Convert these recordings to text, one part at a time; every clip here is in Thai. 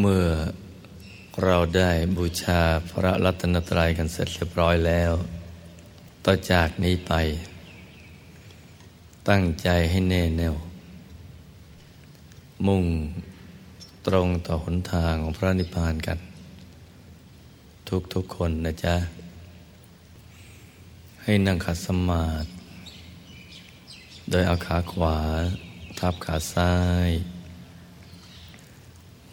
เมื่อเราได้บูชาพระรัตนตรัยกันเสร็จเรียบร้อยแล้ว ต่อจากนี้ไป ตั้งใจให้แน่แน่ว มุ่งตรงต่อหนทางของพระนิพพานกัน ทุกๆคนนะจ๊ะ ให้นั่งขัดสมาธิโดยเอาขาขวา ทับขาซ้าย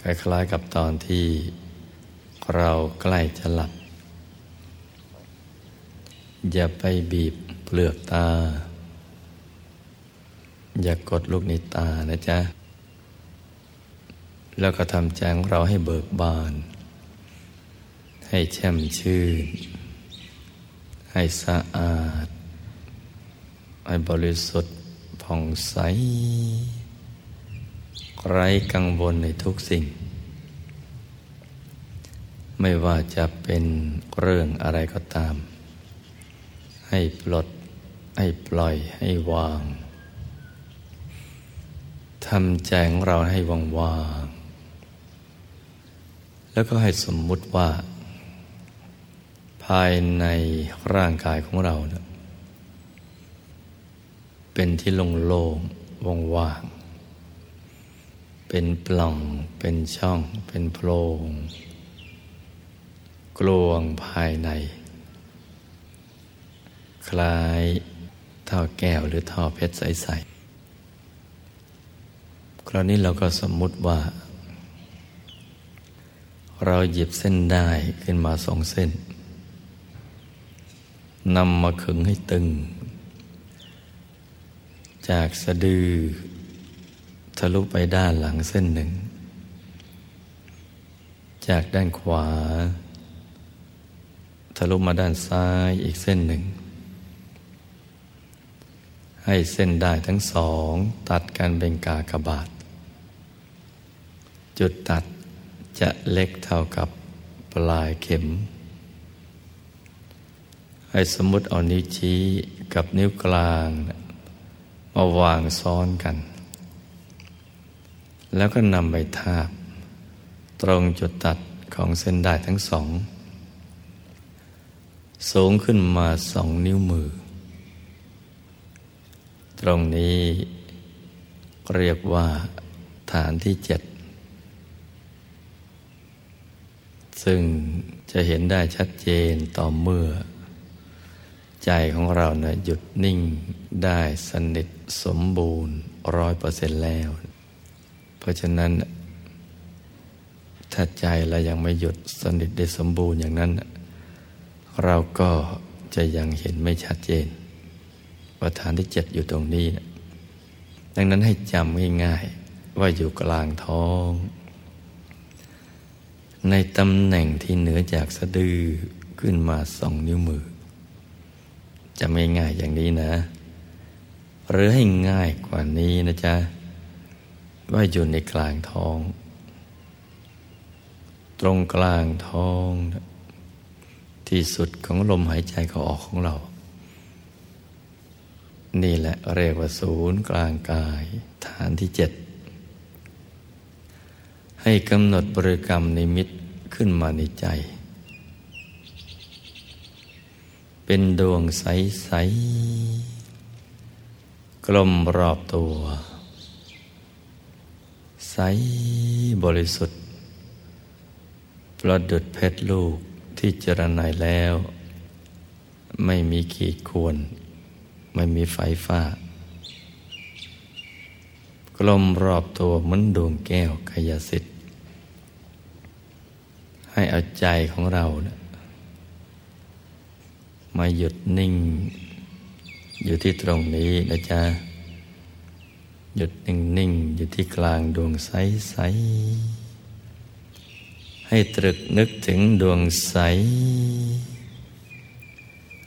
คล้ายๆกับตอนที่เราใกล้จะหลับ อย่าไปบีบเปลือกตา อย่ากดลูกในตานะจ๊ะ แล้วก็ทำใจของเราให้เบิกบาน ให้แช่มชื่น ให้สะอาด ให้บริสุทธิ์ผ่องใส ไร้กังวลในทุกสิ่ง ไม่ว่าจะเป็นเรื่องอะไรก็ตาม ให้ปลด ให้ปล่อยให้วางทำใจงเราให้ว่างๆแล้วก็ให้สมมุติว่า ภายในร่างกายของเราเนะเป็นที่โล่งๆว่างๆ เป็นปล่อง เป็นช่อง เป็นโพรงกลวงภายใน คล้ายท่อแก้วหรือท่อเพชรใสๆ คราวนี้เราก็สมมุติว่า เราหยิบเส้นได้ขึ้นมาสองเส้นนำมาขึงให้ตึง จากสะดือ ทะลุไปด้านหลังเส้นหนึ่ง จากด้านขวา ทะลุมาด้านซ้ายอีกเส้นหนึ่ง ให้เส้นได้ทั้งสอง ตัดกันเป็นกากบาท จุดตัดจะเล็กเท่ากับปลายเข็ม ให้สมมติเอานิ้วชี้กับนิ้วกลางมาวางซ้อนกัน แล้วก็นำไปทาบ ตรงจุดตัดของเส้นได้ทั้งสอง สูงขึ้นมาสองนิ้วมือ ตรงนี้เรียกว่าฐานที่เจ็ด ซึ่งจะเห็นได้ชัดเจนต่อเมื่อ ใจของเราเนะ่ยหยุดนิ่งได้สนิทสมบูรณ์ร้อยเปอร์เซ็นต์แล้ว ราะฉะนั้น ถ้าใจเรายังไม่หยุดสนิทได้สมบูรณ์อย่างนั้น เราก็จะยังเห็นไม่ชัดเจน ว่าฐานที่เจ็ดอยู่ตรงนี้ดังนั้นให้จำง่ายๆว่าอยู่กลางท้อง ในตำแหน่งที่เหนือจากสะดือขึ้นมาสองนิ้วมือจะไม่ง่ายอย่างนี้นะ หรือให้ง่ายกว่านี้นะจ๊ะ ว่าอยู่ในกลางท้อง ตรงกลางท้อง ที่สุดของลมหายใจเขาออกของเรา นี่แหละเรียกว่าศูนย์กลางกาย ฐานที่เจ็ด ให้กำหนดบริกรรมนิมิตขึ้นมาในใจ เป็นดวงใส ๆ กลมรอบตัว สบริสุทธิ์ ประดุดเพชรลูกที่เจรนายแล้ว ไม่มีขีดควร ไม่มีไฟฟ้า กลมรอบตัวเหมือนดวงแก้วขยสิทธิ์ ให้เอาใจของเรานะมาหยุดนิ่ง อยู่ที่ตรงนี้นะจ๊ะ หยุดนิ่งๆอยู่ที่กลางดวงใสๆให้ตรึกนึกถึงดวงใส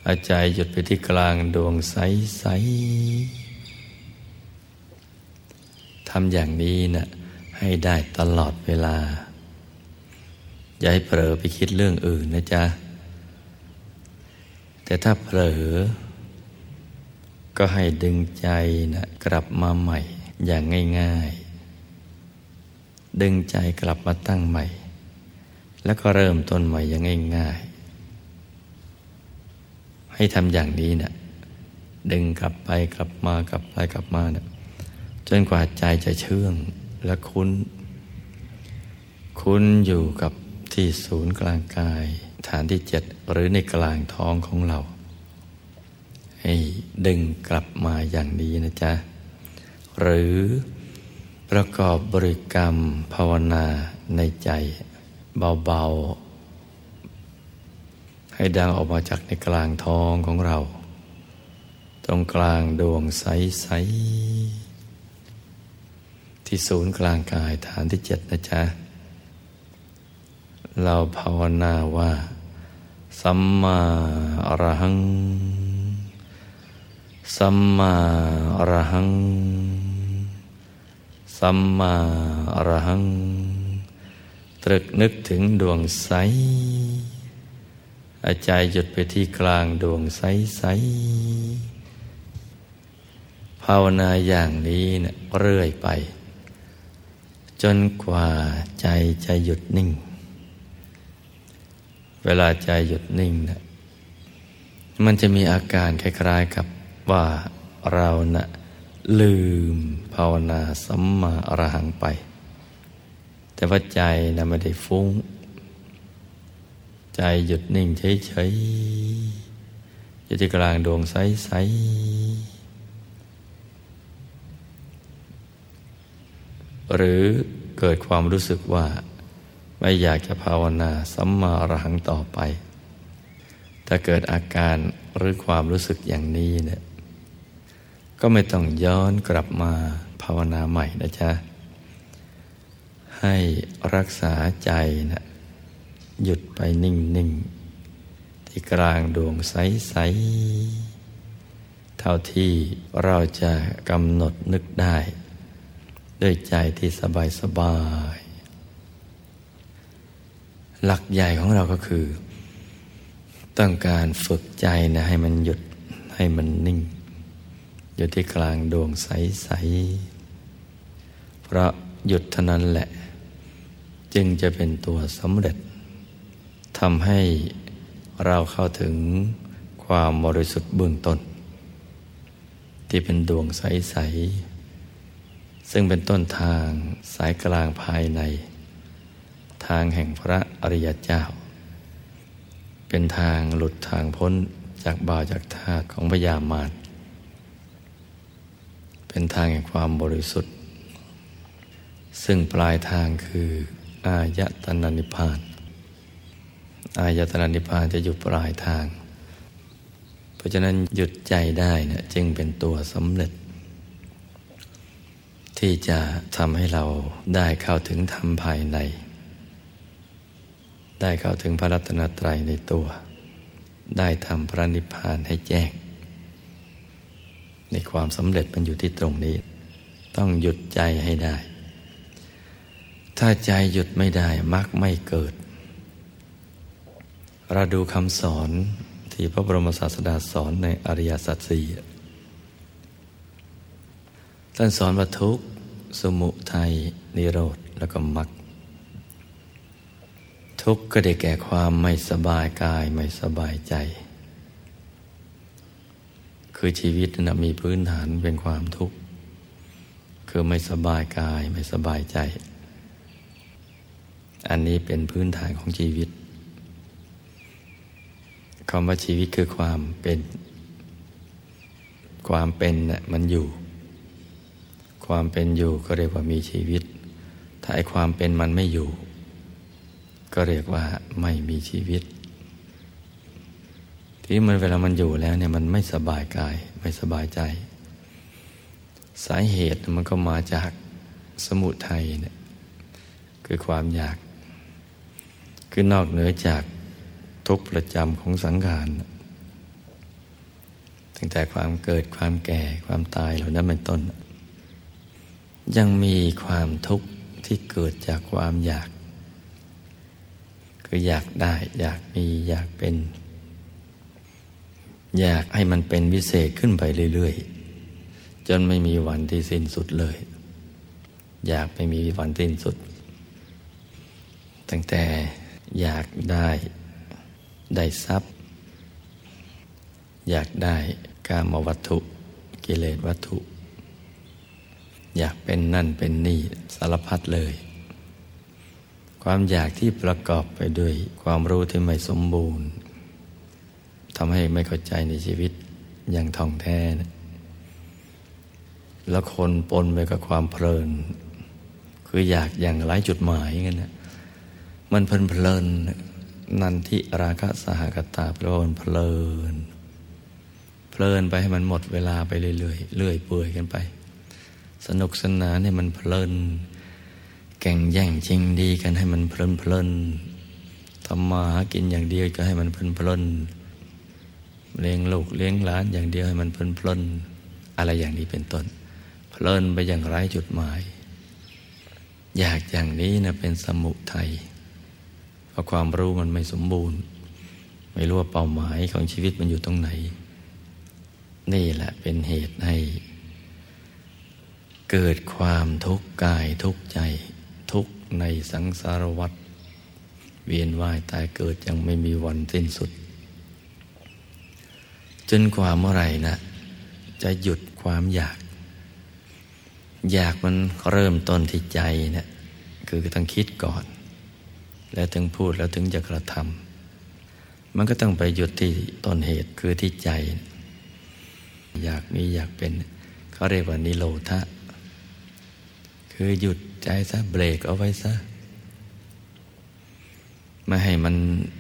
อาใจหยุดไปที่กลางดวงใสๆทำอย่างนี้นะ่ะให้ได้ตลอดเวลา อย่าให้เผลอไปคิดเรื่องอื่นนะจ๊ะ แต่ถ้าเผลอ ก็ให้ดึงใจนะกลับมาใหม่อย่างง่ายๆ ดึงใจกลับมาตั้งใหม่ แล้วก็เริ่มต้นใหม่อย่างง่ายๆ ให้ทำอย่างนี้นะดึงกลับไปกลับมากลับไปกลับมานะจนกว่าใจจะเชื่องและคุ้น คุ้นอยู่กับที่ศูนย์กลางกาย ฐานที่เจ็ดหรือในกลางท้องของเรา ให้ดึงกลับมาอย่างนี้นะจ๊ะ หรือประกอบบริกรรมภาวนาในใจเบาๆ ให้ดังออกมาจากในกลางท้องของเรา ตรงกลางดวงใส ๆ ที่ศูนย์กลางกายฐานที่เจ็ดนะจ๊ะ เราภาวนาว่า สัมมาอรหัง สัมมาอรหัง สัมมาอรหัง ตรึกนึกถึงดวงใส อาใจหยุดไปที่กลางดวงใสใส ภาวนาอย่างนี้เนะเรื่อยไป จนกว่าใจจะหยุดนิ่ง เวลาใจหยุดนิ่งนะมันจะมีอาการคล้ายๆกับ ว่าเรานะ่ะลืมภาวนาสัมมาอรหังไป แต่ว่าใจนะไม่ได้ฟุ้ง ใจหยุดนิ่งเฉยๆอยู่ที่กลางดวงใสๆหรือเกิดความรู้สึกว่า ไม่อยากจะภาวนาสัมมาอรหังต่อไป ถ้าเกิดอาการหรือความรู้สึกอย่างนี้เนี่ย ก็ไม่ต้องย้อนกลับมาภาวนาใหม่นะจ๊ะ ให้รักษาใจนะหยุดไปนิ่ง ๆ ที่กลางดวงใส ๆ เท่าที่เราจะกำหนดนึกได้ ด้วยใจที่สบายสบาย หลักใหญ่ของเราก็คือ ต้องการฝึกใจนะให้มันหยุดให้มันนิ่ง อยู่ที่กลางดวงใสๆเพราะหยุดเท่านั้นแหละ จึงจะเป็นตัวสำเร็จทำให้เราเข้าถึงความบริสุทธิ์เบื้องต้น ที่เป็นดวงใส ๆ ซึ่งเป็นต้นทางสายกลางภายใน ทางแห่งพระอริยเจ้า เป็นทางหลุดทางพ้นจากบาจากทาของพยามาร เป็นทางแห่งความบริสุทธิ์ ซึ่งปลายทางคือ อายตนะนิพพาน อายตนะนิพพานจะอยู่ปลายทาง เพราะฉะนั้นหยุดใจได้นะจึงเป็นตัวสำเร็จ ที่จะทำให้เราได้เข้าถึงธรรมภายใน ได้เข้าถึงพระรัตนตรัยในตัว ได้ทำพระนิพพานให้แจ้ง ในความสำเร็จมันอยู่ที่ตรงนี้ ต้องหยุดใจให้ได้ ถ้าใจหยุดไม่ได้มักไม่เกิด เราดูคำสอนที่พระบรมศาสดาสอนในอริยสัจสี่ท่านสอนว่าทุกสมุทัยนิโรธแล้วก็มรรคทุกข์ก็ได้แก่ความไม่สบายกายไม่สบายใจ คือชีวิตนะมีพื้นฐานเป็นความทุกข์ คือไม่สบายกายไม่สบายใจ อันนี้เป็นพื้นฐานของชีวิตคำว่าชีวิตคือความเป็น ความเป็นนะ่ะมันอยู่ ความเป็นอยู่ก็เรียกว่ามีชีวิต ถ้าไอความเป็นมันไม่อยู่ ก็เรียกว่าไม่มีชีวิต ที่มันเวลามันอยู่แล้วเนี่ยมันไม่สบายกายไม่สบายใจ สาเหตุมันก็มาจากสมุทัยเนี่ยคือความอยาก คือนอกเหนือจากทุกประจำของสังขารตั้งแต่ความเกิดความแก่ความตายเหล่านั้นเป็นต้น ยังมีความทุกข์ที่เกิดจากความอยาก คืออยากได้ อยากมีอยากเป็น อยากให้มันเป็นวิเศษขึ้นไปเรื่อยๆ จนไม่มีวันที่สิ้นสุดเลย อยากไม่มีวันสิ้นสุด ตั้งแต่อยากได้ได้ทรัพย์ อยากได้กามวัตถุ กิเลสวัตถุ อยากเป็นนั่นเป็นนี่สารพัดเลย ความอยากที่ประกอบไปด้วยความรู้ที่ไม่สมบูรณ์ำให้ไม่เข้าใจในชีวิตอย่างท่องแท้นะแล้วคนปนไปกับความเพลิน คืออยากอย่างไร้จุดหมายงั้นนะมันเพลินเพลินนันทิราคะสหกตาแปลว่ามันเพลิน เพลินไปให้มันหมดเวลาไปเรื่อยๆเรื่อยเปื่อยกันไป สนุกสนานให้มันเพลิน แก่งแย่งชิงดีกันให้มันเพลินเพลินทำมาหากินอย่างเดียวก็ให้มันเพลินเพลิน เลี้ยงลูกเลี้ยงหลานอย่างเดียวให้มันเพลินพลนอะไรอย่างนี้เป็นต้น เพลินไปอย่างไร้จุดหมาย อยากอย่างนี้นะเป็นสมุทัยเพราะความรู้มันไม่สมบูรณ์ ไม่รู้ว่าเป้าหมายของชีวิตมันอยู่ตรงไหน นี่แหละเป็นเหตุให้เกิดความทุกข์กายทุกข์ใจ ทุกข์ในสังสารวัฏเวียนว่ายตายเกิดยังไม่มีวันสิ้นสุด จนกว่าเมื่อไหร่นะ จะหยุดความอยาก อยากมันเริ่มต้นที่ใจเนะี่ยคือต้องคิดก่อน แล้วถึงพูดแล้วถึงจะกระทำมันก็ต้องไปหยุดที่ต้นเหตุคือที่ใจ อยากมีอยากเป็นเขาเรียกว่านิโรธะคือหยุดใจซะเบรกเอาไว้ซะไม่ให้มัน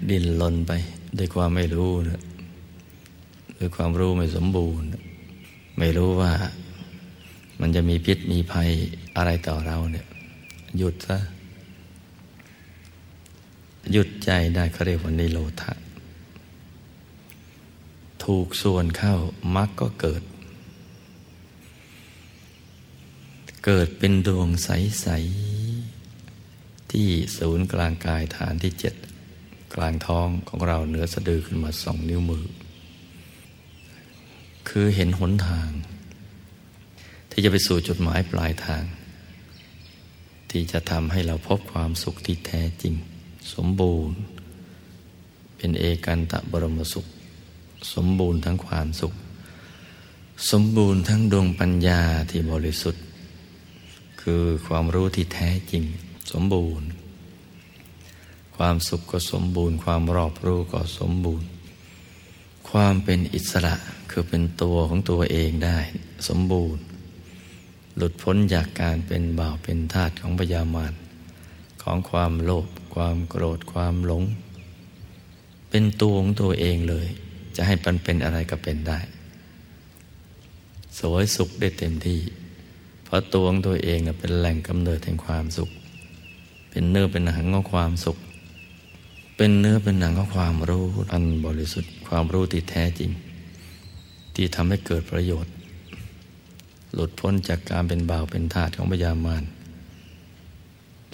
ดิ้นรนไปด้วยความไม่รู้นะ ด้วยความรู้ไม่สมบูรณ์ ไม่รู้ว่ามันจะมีพิษมีภัยอะไรต่อเราเนี่ย หยุดซะหยุดใจได้เขาเรียกว่านิโรธะถูกส่วนเข้ามรรคก็เกิด เกิดเป็นดวงใส ๆ ที่ศูนย์กลางกายฐานที่เจ็ด กลางท้องของเราเหนือสะดือขึ้นมาสองนิ้วมือ คือเห็นหนทาง ที่จะไปสู่จุดหมายปลายทาง ที่จะทำให้เราพบความสุขที่แท้จริง สมบูรณ์ เป็นเอกันตะบรมสุข สมบูรณ์ทั้งความสุข สมบูรณ์ทั้งดวงปัญญาที่บริสุทธิ์ คือความรู้ที่แท้จริง สมบูรณ์ ความสุขก็สมบูรณ์ ความรอบรู้ก็สมบูรณ์ ความเป็นอิสระ คือเป็นตัวของตัวเองได้สมบูรณ์ หลุดพ้นจากการเป็นบ่าวเป็นทาสของพยามารของความโลภความโกรธความหลง เป็นตัวของตัวเองเลย จะให้มันเป็นอะไรก็เป็นได้ สวยสุขได้เต็มที่ เพราะตัวของตัวเองเป็นแหล่งกำเนิดแห่งความสุข เป็นเนื้อเป็นหนังของความสุข เป็นเนื้อเป็นหนังของความรู้อันบริสุทธิ์ความรู้ที่แท้จริง ที่ทำให้เกิดประโยชน์ หลุดพ้นจากการเป็นบ่าวเป็นทาสของพยามาร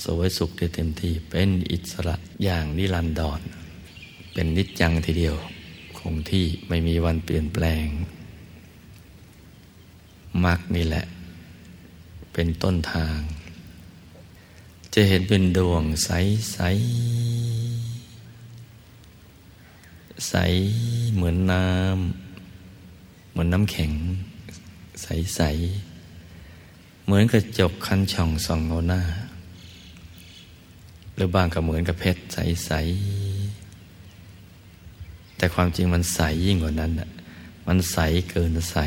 สวยสุขได้เต็มที่เป็นอิสระอย่างนิรันดรเป็นนิจจังทีเดียว คงที่ไม่มีวันเปลี่ยนแปลงมรรคนี่แหละ เป็นต้นทาง จะเห็นเป็นดวงใสใสใสเหมือนน้ำ มือนน้ำแข็ง ใสใสเหมือนกระจกคันช่องส่องเงาหน้า หรือบางก็เหมือนกับเพชรใส ๆ แต่ความจริงมันใสยิ่งกว่านั้นอะมันใสเกินใส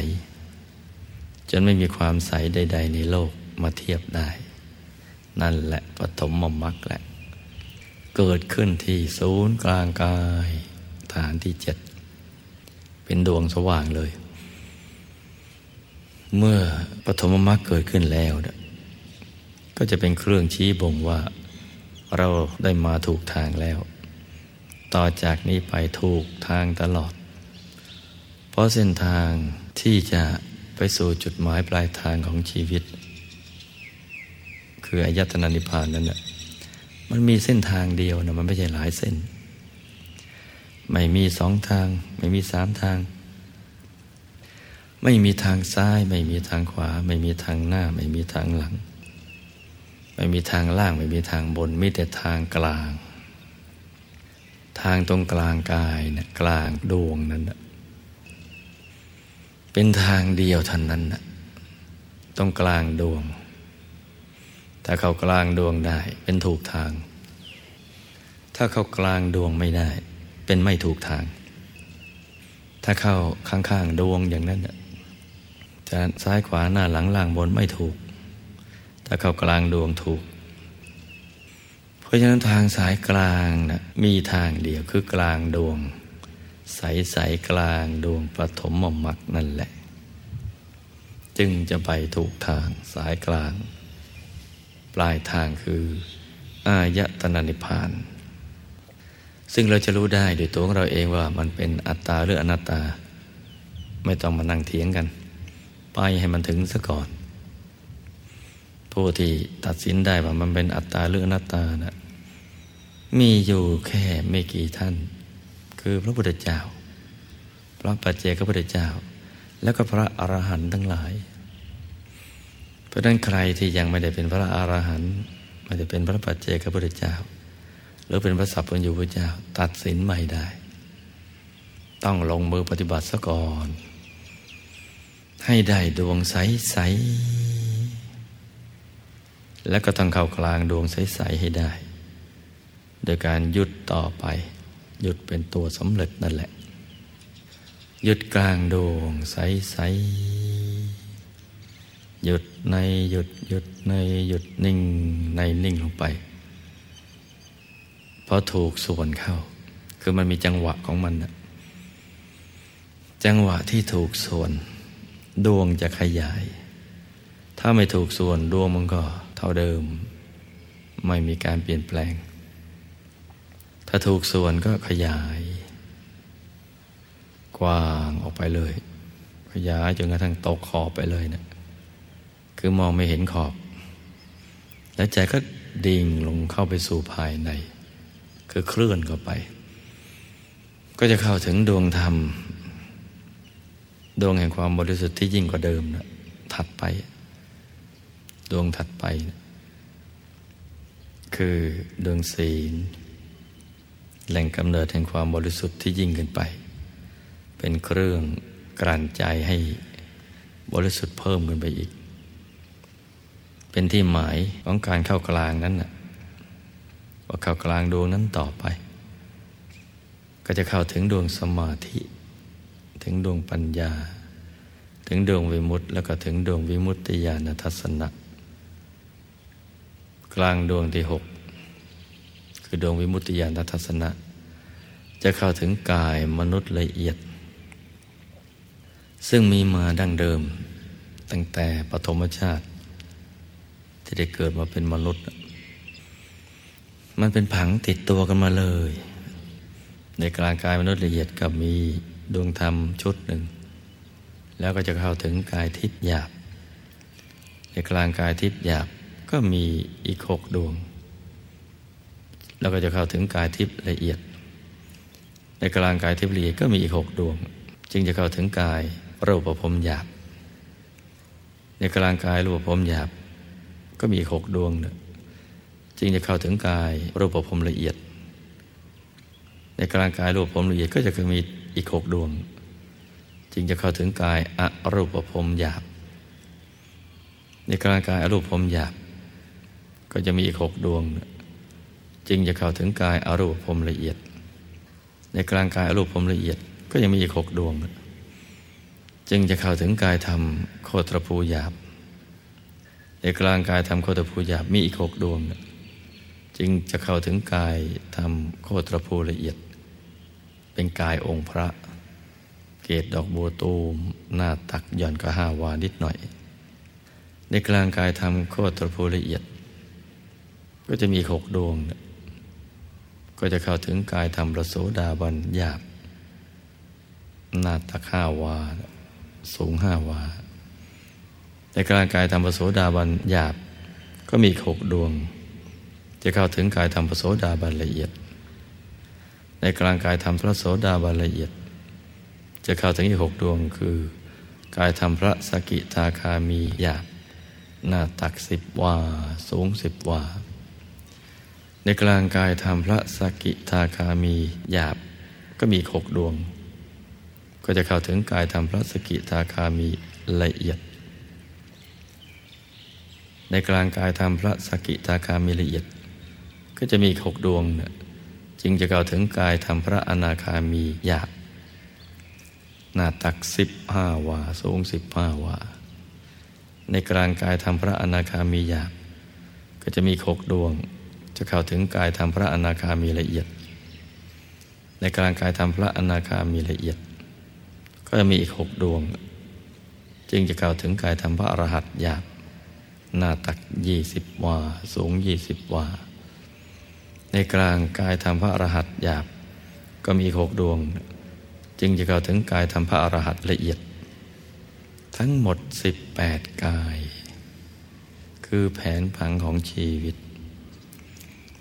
จนไม่มีความใสใด ๆ ในโลกมาเทียบได้ นั่นแหละปฐมมมรรคแหละ เกิดขึ้นที่ศูนย์กลางกาย ฐานที่เจ็ด เป็นดวงสว่างเลย เมื่อปฐมมรรคเกิดขึ้นแล้ว ก็จะเป็นเครื่องชี้บ่งว่า เราได้มาถูกทางแล้ว ต่อจากนี้ไปถูกทางตลอด เพราะเส้นทางที่จะไปสู่จุดหมายปลายทางของชีวิต คืออายตนะนิพพานนั่นแหละมันมีเส้นทางเดียวนะมันไม่ใช่หลายเส้น ไม่มีสองทาง ไม่มีสามทาง ไม่มีทางซ้าย ไม่มีทางขวา ไม่มีทางหน้า ไม่มีทางหลัง ไม่มีทางล่าง ไม่มีทางบน มีแต่ทางกลาง ทางตรงกลางกายเนะกลางดวงนั้นนะเป็นทางเดียวท่านนั้นนะตรงกลางดวง ถ้าเข้ากลางดวงได้ เป็นถูกทาง ถ้าเข้ากลางดวงไม่ได้ เป็นไม่ถูกทาง ถ้าเข้าข้างๆดวงอย่างนั้น จะซ้ายขวาหน้าหลังล่างบนไม่ถูก ถ้าเข้ากลางดวงถูก เพราะฉะนั้นทางสายกลางนะมีทางเดียวคือกลางดวง ใสใสกลางดวงปฐมมรรคนั่นแหละ จึงจะไปถูกทางสายกลาง ปลายทางคือ อายตนะนิพพานซึ่งเราจะรู้ได้โดยตัวของเราเองว่ามันเป็นอัตตาหรืออนัตตา ไม่ต้องมานั่งเถียงกัน ไปให้มันถึงซะก่อน ผู้ที่ตัดสินได้ว่ามันเป็นอัตตาหรืออนัตตานะมีอยู่แค่ไม่กี่ท่าน คือพระพุทธเจ้า พระปัจเจกพระพุทธเจ้า แล้วก็พระอรหันต์ทั้งหลาย เพราะนั้นใครที่ยังไม่ได้เป็นพระอรหันต์ไม่ได้เป็นพระปัจเจกพุทธเจ้า หรือเป็นพระสัพพัญญูพระเจ้า ตัดสินไม่ได้ ต้องลงมือปฏิบัติซะก่อน ให้ได้ดวงใส ๆ แล้วก็ต้องเข้ากลางดวงใส ๆ ให้ได้ โดยการหยุดต่อไป หยุดเป็นตัวสำเร็จนั่นแหละ หยุดกลางดวงใส ๆ หยุดในหยุดหยุดในหยุดนิ่งในนิ่งลงไปเพราะถูกส่วนเข้า คือมันมีจังหวะของมันนะจังหวะที่ถูกส่วน ดวงจะขยาย ถ้าไม่ถูกส่วนดวงมันก็เท่าเดิม ไม่มีการเปลี่ยนแปลง ถ้าถูกส่วนก็ขยาย กว้างออกไปเลย ขยายจนกระทั่งตกขอบไปเลยนะคือมองไม่เห็นขอบ แล้วใจก็ดิ่งลงเข้าไปสู่ภายใน คือเคลื่อนเข้าไป ก็จะเข้าถึงดวงธรรม ดวงแห่งความบริสุทธิ์ที่ยิ่งกว่าเดิมนะถัดไป ดวงถัดไปคือดวงศีล แหล่งกำเนิดแห่งความบริสุทธิ์ที่ยิ่งขึ้นไป เป็นเครื่องกลั่นใจให้บริสุทธิ์เพิ่มขึ้นไปอีก เป็นที่หมายของการเข้ากลางนั้นนะว่าเข้ากลางดวงนั้นต่อไป ก็จะเข้าถึงดวงสมาธิ ถึงดวงปัญญา ถึงดวงวิมุตติแล้วก็ถึงดวงวิมุตติญาณทัศนะ กลางดวงที่หกคือดวงวิมุตติญาณทัศนะ จะเข้าถึงกายมนุษย์ละเอียด ซึ่งมีมาดั้งเดิม ตั้งแต่ปฐมชาติ ที่ได้เกิดมาเป็นมนุษย์ มันเป็นผังติดตัวกันมาเลย ในกลางกายมนุษย์ละเอียดก็มี ดวงธรรมชุดหนึ่ง แล้วก็จะเข้าถึงกายทิพย์หยาบ ในกลางกายทิพย์หยาบก็มีอีกหกดวง แล้วก็จะเข้าถึงกายทิพย์ละเอียด ในกลางกายทิพย์ละเอียดก็มีอีกหกดวง จึงจะเข้าถึงกายรูปภพหยาบ ในกลางกายรูปภพหยาบ ก็มีหกดวงเนี่ยจึงจะเข้าถึงกายรูปภพละเอียด ในกลางกายรูปภพละเอียดก็จะมี อีกหกดวง จึงจะเข้าถึงกายอรูปภพหยาบ ในกลางกายอรูปภพหยาบ ก็จะมีอีกหกดวง จึงจะเข้าถึงกายอรูปภพละเอียด ในกลางกายอรูปภพละเอียด ก็ยังมีอีกหกดวง จึงจะเข้าถึงกายธรรมโคตรภูหยาบ ในกลางกายทำโคตรภูหยาบมีอีกหกดวง จึงจะเข้าถึงกายทำโคตรภูละเอียด เป็นกายองค์พระ เกตดอกบัวตูม หน้าตักย่อนก็ห้าวานิดหน่อย ในกลางกายทำโคตรภูละเอียด ก็จะมีหกดวง ก็จะเข้าถึงกายทำประโสดาบันหยาบ หน้าตักห้าวา สูงห้าวา ในกลางกายทำประโสดาบันหยาบ ก็มีหกดวง จะเข้าถึงกายทำประโสดาบันละเอียด ในกลางกายทำพระโสดาบันละเอียด จะเข้าถึงอีกหกดวงคือ กายธรรมพระสกิทาคามีหยาบหน้าตักสิบวาสูงสิบวา ในกลางกายธรรมพระสกิทาคามีหยาบก็มีหกดวง ก็จะเข้าถึงกายธรรมพระสกิทาคามีละเอียด ในกลางกายธรรมพระสกิทาคามีละเอียด ก็จะมีหกดวง จึงจะเข้าถึงกายธรรมพระอนาคามีหยาบหน้าตักสิบห้าวา สูงสิบห้าวา ในกลางกายทำพระอนาคามีหยาบก็จะมีหกดวง จะเข้าถึงกายทำพระอนาคามีละเอียด ในกลางกายทำพระอนาคามีละเอียด ก็จะมีอีกหกดวง จึงจะเข้าถึงกายทำพระอรหัตหยาบหน้าตักยี่สิบวา สูงยี่สิบวา ในกลางกายทำพระอรหัตหยาบ ก็มีหกดวง จึงจะเข้าถึงกายทำพระอรหัตละเอียด ทั้งหมดสิบแปดกาย คือแผนผังของชีวิต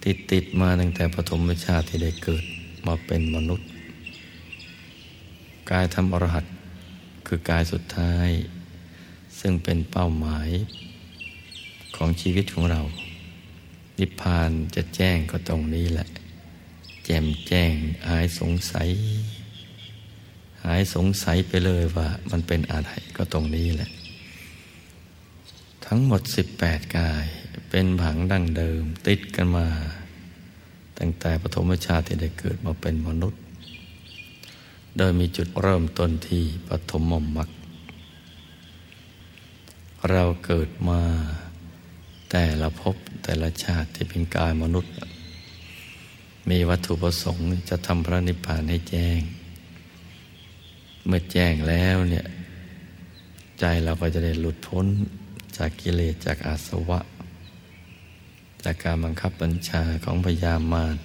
ติดติดมาตั้งแต่ปฐมชาติที่ได้เกิดมาเป็นมนุษย์ กายทำอรหัตคือกายสุดท้าย ซึ่งเป็นเป้าหมายของชีวิตของเรา นิพพานจะแจ้งก็ตรงนี้แหละ แจ่มแจ้งหายสงสัย หายสงสัยไปเลยว่า มันเป็นอะไรก็ตรงนี้แหละ ทั้งหมด 18 กายเป็นผังดั้งเดิม ติดกันมา ตั้งแต่ปฐมชาติที่ได้เกิดมาเป็นมนุษย์ โดยมีจุดเริ่มต้นที่ปฐมมมรรคเราเกิดมา แต่ละภพแต่ละชาติที่เป็นกายมนุษย์ มีวัตถุประสงค์จะทำพระนิพพานให้แจ้ง เมื่อแจ้งแล้วเนี่ยใจเราก็จะได้หลุดพ้นจากกิเลสจากอาสวะ จากการบังคับบัญชาของพยามาร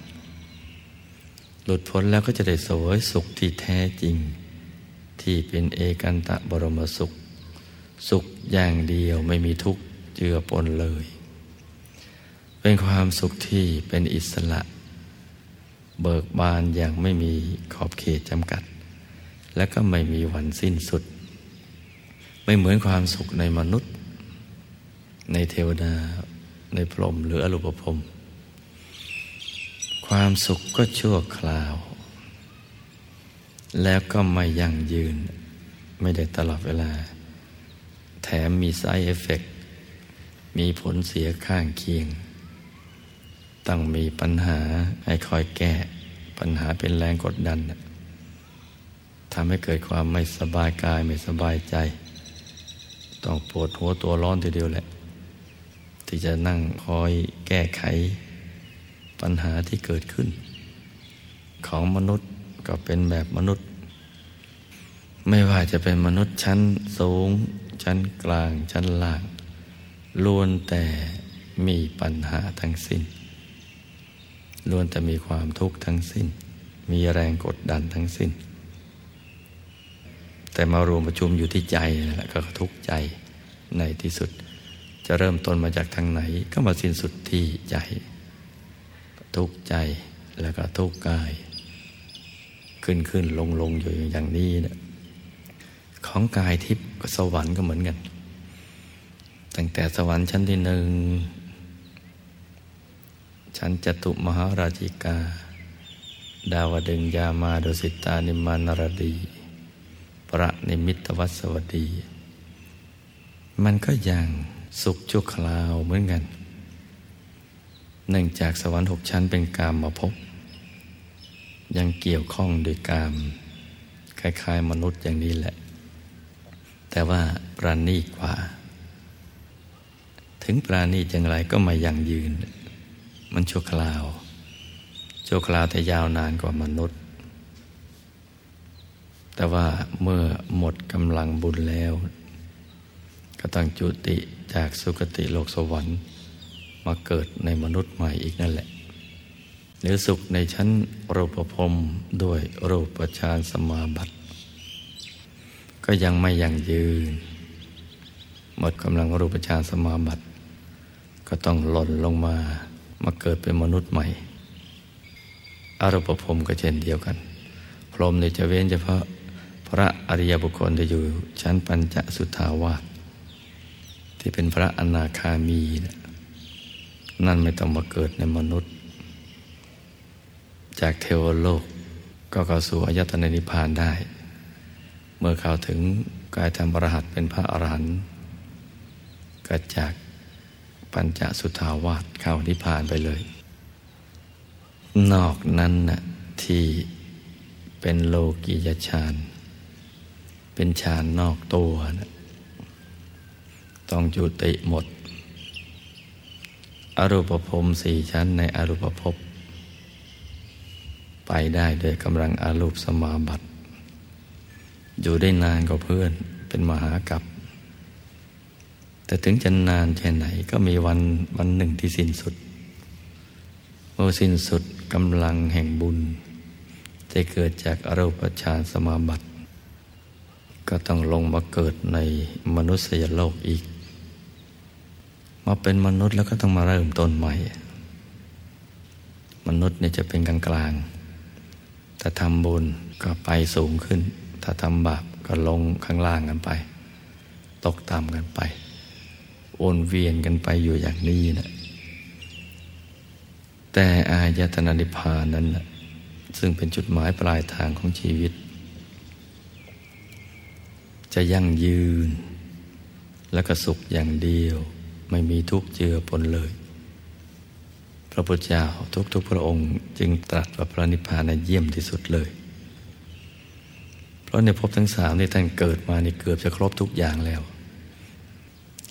หลุดพ้นแล้วก็จะได้สวยสุขที่แท้จริง ที่เป็นเอกันตะบรมสุข สุขอย่างเดียวไม่มีทุกข์เจือปนเลย เป็นความสุขที่เป็นอิสระ เบิกบานอย่างไม่มีขอบเขตจำกัด และก็ไม่มีวันสิ้นสุด ไม่เหมือนความสุขในมนุษย์ ในเทวดา ในพรหมหรืออรูปภพความสุขก็ชั่วคราว แล้วก็ไม่ยั่งยืน ไม่ได้ตลอดเวลา แถมมีไซเอฟเฟกมีผลเสียข้างเคียง ต้องมีปัญหาให้คอยแก้ ปัญหาเป็นแรงกดดันทำให้เกิดความไม่สบายกายไม่สบายใจ ต้องปวดหัวตัวร้อนทีเดียวแหละ ที่จะนั่งคอยแก้ไข ปัญหาที่เกิดขึ้น ของมนุษย์ก็เป็นแบบมนุษย์ ไม่ว่าจะเป็นมนุษย์ชั้นสูง ชั้นกลางชั้นล่างล้วนแต่มีปัญหาทั้งสิ้น ล้วนแต่มีความทุกข์ทั้งสิ้น มีแรงกดดันทั้งสิ้น แต่มารวมประชุมอยู่ที่ใจแหละก็ทุกข์ใจในที่สุด จะเริ่มต้นมาจากทางไหน ก็มาสิ้นสุดที่ใจ ทุกข์ใจแล้วก็ทุกข์กาย ขึ้นขึ้นลงลงอยู่อย่างนี้นะของกายทิพย์กับสวรรค์ก็เหมือนกัน ตั้งแต่สวรรค์ชั้นที่หนึ่ง ชั้นจตุมหาราชิกา ดาวดึงยามาดุสิตานิมานรดี พระนิมิตวัสวดี มันก็ยังสุขชั่วคราวเหมือนกันเนื่องจากสวรรค์หกชั้นเป็นกามมาพบ ยังเกี่ยวข้องโดยกาม คล้ายๆ มนุษย์อย่างนี้แหละ แต่ว่าปราณีกว่า ถึงปราณีอย่างไรก็มายังยืน มันชั่วคราว ชั่วคราวแต่ยาวนานกว่ามนุษย์ แต่ว่าเมื่อหมดกำลังบุญแล้ว ก็ต้องจุติจากสุคติโลกสวรรค์มาเกิดในมนุษย์ใหม่อีกนั่นแหละหรือสุขในชั้นรูปภพด้วยรูปฌานสมาบัติ ก็ยังไม่ยังยืน หมดกำลังรูปฌานสมาบัติ ก็ต้องหล่นลงมา มาเกิดเป็นมนุษย์ใหม่ อารูปภพก็เช่นเดียวกัน พรหมเนี่ยจะเว้นเฉพาะพระอริยบุคคลจะอยู่ชั้นปัญจสุทาวาสที่เป็นพระอนาคามีนะนั่นไม่ต้องมาเกิดในมนุษย์ จากเทวโลกก็เข้าสู่อายตนะนิพพานได้ เมื่อเข้าถึงกายธรรมอรหัตเป็นพระอรหันต์ก็จาก ปัญจสุทาวาสเข้านิพพานไปเลย นอกนั้นนะ่ะที่เป็นโลกียฌานเป็นฌานนอกตัวนะต้องจุติหมด อรูปภพสี่ชั้นในอรูปภพไปได้โดยกำลังอารูปสมาบัติ อยู่ได้นานกว่าเพื่อนเป็นมหากัป แต่ถึงจะนานแค่ไหนก็มีวันวันหนึ่งที่สิ้นสุดเมื่อสิ้นสุดกำลังแห่งบุญ จะเกิดจากอรูปฌานสมาบัติ ก็ต้องลงมาเกิดในมนุษยโลกอีก มาเป็นมนุษย์แล้วก็ต้องมาเริ่มต้นใหม่ มนุษย์เนี่ยจะเป็นกลางกลางถ้าทำบุญก็ไปสูงขึ้น ถ้าทำบาปก็ลงข้างล่างกันไป ตกต่ำกันไป วนเวียนกันไปอยู่อย่างนี้นะแต่อายตนะนิพพานนั้นนะซึ่งเป็นจุดหมายปลายทางของชีวิต จะยั่งยืน แล้วก็สุขอย่างเดียว ไม่มีทุกข์เจือปนเลย พระพุทธเจ้าทุกๆพระองค์จึงตรัสว่าพระนิพพานเยี่ยมที่สุดเลย เพราะในภพทั้งสามที่ท่านเกิดมานี่เกือบจะครบทุกอย่างแล้ว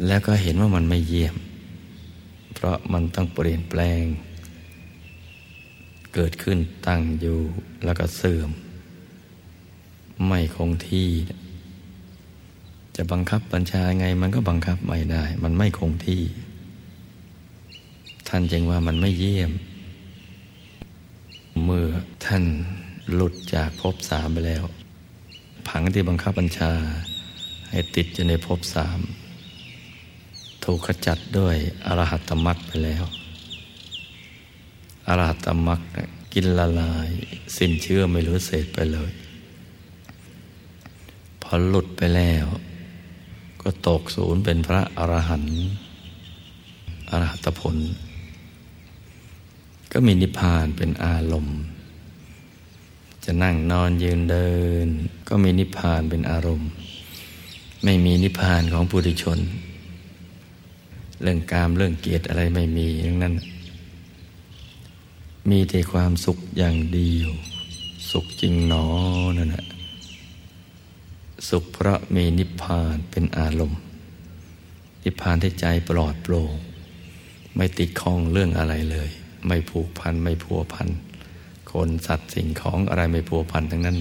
แล้วก็เห็นว่ามันไม่เยี่ยม เพราะมันต้องเปลี่ยนแปลง เกิดขึ้นตั้งอยู่แล้วก็เสื่อม ไม่คงที่ จะบังคับบัญชาไงมันก็บังคับไม่ได้ มันไม่คงที่ ท่านจึงว่ามันไม่เยี่ยม เมื่อท่านหลุดจากภพสามไปแล้ว ผังที่บังคับบัญชา ให้ติดอยู่ในภพสาม ถูกขจัดด้วยอรหัตมรรคไปแล้ว อรหัตมรรคกินละลาย สิ้นเชื่อไม่รู้เศษไปเลย พอหลุดไปแล้ว ก็ตกศูนย์เป็นพระอรหันต์อรหัตผล ก็มีนิพพานเป็นอารมณ์ จะนั่งนอนยืนเดิน ก็มีนิพพานเป็นอารมณ์ ไม่มีนิพพานของปุถุชน เรื่องกามเรื่องเกียรติอะไรไม่มีอย่างนั้น มีแต่ความสุขอย่างเดียว สุขจริงหนอนั่นแหละสุขเพราะมีนิพพานเป็นอารมณ์ นิพพานที่ใจปลอดโปร่งไม่ติดข้องเรื่องอะไรเลย ไม่ผูกพันไม่พัวพัน คนสัตว์สิ่งของอะไรไม่พัวพันทั้งนั้น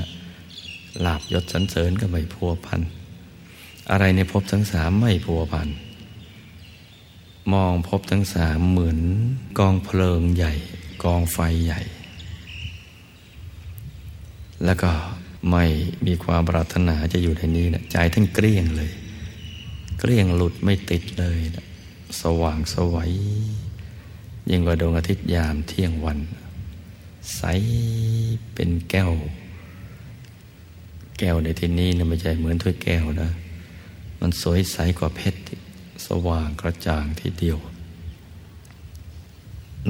ลาบยศสันเสริญก็ไม่พัวพัน อะไรในภพทั้งสามไม่พัวพัน มองภพทั้งสามเหมือนกองเพลิงใหญ่ กองไฟใหญ่ แล้วก็ไม่มีความปรารถนาจะอยู่ในนี้นะใจท่านเกลี้ยงเลย เกลี้ยงหลุดไม่ติดเลยนะสว่างสวัยยิ่งกว่าดวงอาทิตย์ยามเที่ยงวัน ใสเป็นแก้ว แก้วในที่นี้นะไม่ใช่เหมือนถ้วยแก้วนะ มันสวยใสกว่าเพชร สว่างกระจ่างทีเดียว